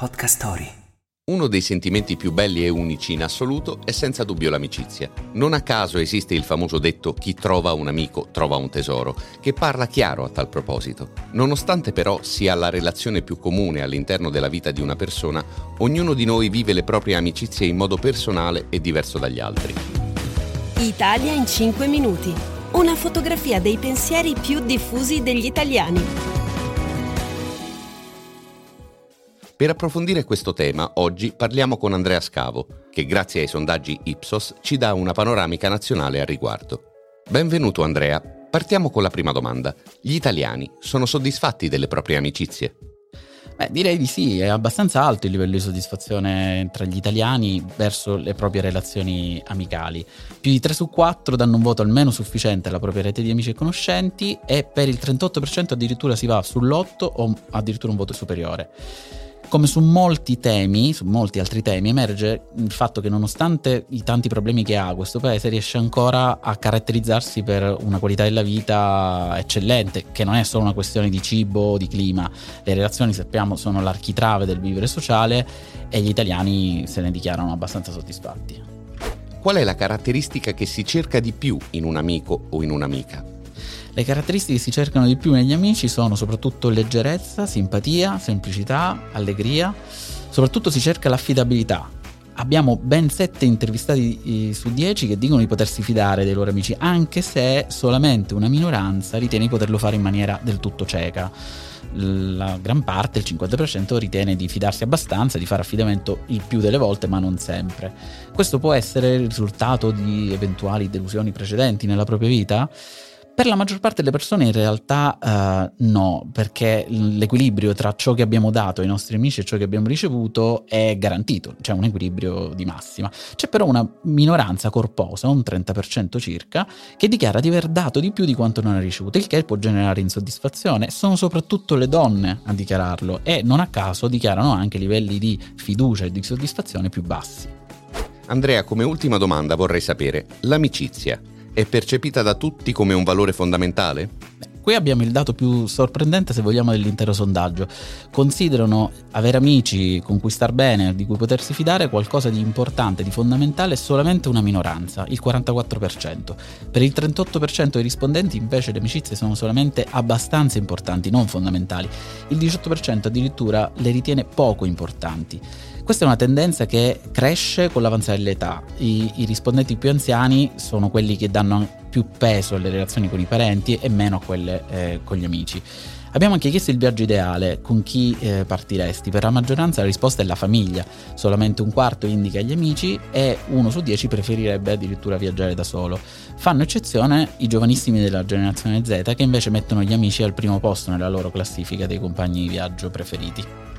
Podcast Story. Uno dei sentimenti più belli e unici in assoluto è senza dubbio l'amicizia. Non a caso esiste il famoso detto chi trova un amico trova un tesoro, che parla chiaro a tal proposito. Nonostante però sia la relazione più comune all'interno della vita di una persona, ognuno di noi vive le proprie amicizie in modo personale e diverso dagli altri. Italia in 5 minuti. Una fotografia dei pensieri più diffusi degli italiani. Per approfondire questo tema, oggi parliamo con Andrea Scavo, che grazie ai sondaggi Ipsos ci dà una panoramica nazionale al riguardo. Benvenuto Andrea. Partiamo con la prima domanda. Gli italiani sono soddisfatti delle proprie amicizie? Beh, direi di sì, è abbastanza alto il livello di soddisfazione tra gli italiani verso le proprie relazioni amicali. Più di 3 su 4 danno un voto almeno sufficiente alla propria rete di amici e conoscenti e per il 38% addirittura si va sull'8 o addirittura un voto superiore. Come su molti temi, su molti altri temi, emerge il fatto che nonostante i tanti problemi che ha questo paese, riesce ancora a caratterizzarsi per una qualità della vita eccellente, che non è solo una questione di cibo o di clima. Le relazioni, sappiamo, sono l'architrave del vivere sociale e gli italiani se ne dichiarano abbastanza soddisfatti. Qual è la caratteristica che si cerca di più in un amico o in un'amica? Le caratteristiche che si cercano di più negli amici sono soprattutto leggerezza, simpatia, semplicità, allegria, soprattutto si cerca l'affidabilità. Abbiamo ben sette intervistati su dieci che dicono di potersi fidare dei loro amici, anche se solamente una minoranza ritiene di poterlo fare in maniera del tutto cieca. La gran parte, il 50%, ritiene di fidarsi abbastanza, di fare affidamento il più delle volte, ma non sempre. Questo può essere il risultato di eventuali delusioni precedenti nella propria vita? Per la maggior parte delle persone in realtà uh, no, perché l'equilibrio tra ciò che abbiamo dato ai nostri amici e ciò che abbiamo ricevuto è garantito, c'è un equilibrio di massima. C'è però una minoranza corposa, un 30% circa, che dichiara di aver dato di più di quanto non ha ricevuto, il che può generare insoddisfazione. Sono soprattutto le donne a dichiararlo e non a caso dichiarano anche livelli di fiducia e di soddisfazione più bassi. Andrea, come ultima domanda vorrei sapere, l'amicizia è percepita da tutti come un valore fondamentale? Qui abbiamo il dato più sorprendente, se vogliamo, dell'intero sondaggio. Considerano avere amici con cui star bene, di cui potersi fidare, qualcosa di importante, di fondamentale, solamente una minoranza, il 44%. Per il 38% dei rispondenti, invece, le amicizie sono solamente abbastanza importanti, non fondamentali. Il 18% addirittura le ritiene poco importanti. Questa è una tendenza che cresce con l'avanzare dell'età. I, I, rispondenti più anziani sono quelli che danno più peso alle relazioni con i parenti e meno a quelle eh, con gli amici. Abbiamo anche chiesto il viaggio ideale, con chi eh, partiresti? Per la maggioranza la risposta è la famiglia, solamente un quarto indica gli amici e uno su dieci preferirebbe addirittura viaggiare da solo. Fanno eccezione i giovanissimi della generazione Z che invece mettono gli amici al primo posto nella loro classifica dei compagni di viaggio preferiti.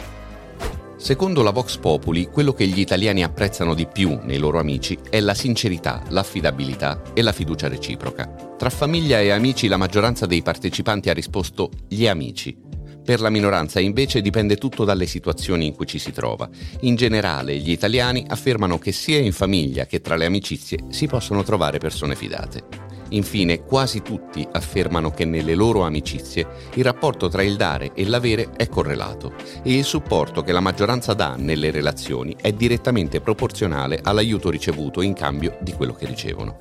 Secondo la Vox Populi, quello che gli italiani apprezzano di più nei loro amici è la sincerità, l'affidabilità e la fiducia reciproca. Tra famiglia e amici la maggioranza dei partecipanti ha risposto gli amici. Per la minoranza invece dipende tutto dalle situazioni in cui ci si trova. In generale gli italiani affermano che sia in famiglia che tra le amicizie si possono trovare persone fidate. Infine, quasi tutti affermano che nelle loro amicizie il rapporto tra il dare e l'avere è correlato e il supporto che la maggioranza dà nelle relazioni è direttamente proporzionale all'aiuto ricevuto in cambio di quello che ricevono.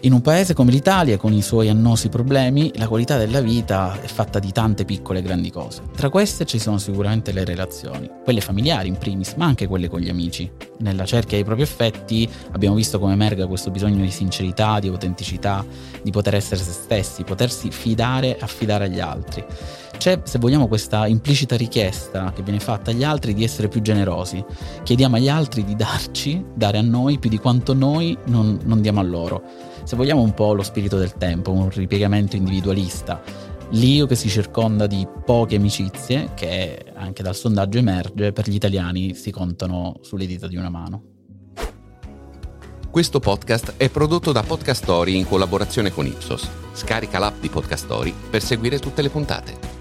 In un paese come l'Italia, con i suoi annosi problemi, la qualità della vita è fatta di tante piccole e grandi cose. Tra queste ci sono sicuramente le relazioni, quelle familiari in primis, ma anche quelle con gli amici. Nella cerchia dei propri effetti abbiamo visto come emerga questo bisogno di sincerità, di autenticità, di poter essere se stessi, potersi fidare e affidare agli altri. C'è, se vogliamo, questa implicita richiesta che viene fatta agli altri di essere più generosi. Chiediamo agli altri di darci, dare a noi più di quanto noi non, non diamo a loro. Se vogliamo un po' lo spirito del tempo, un ripiegamento individualista. L'io che si circonda di poche amicizie, che anche dal sondaggio emerge, per gli italiani si contano sulle dita di una mano. Questo podcast è prodotto da Podcast Story in collaborazione con Ipsos. Scarica l'app di Podcast Story per seguire tutte le puntate.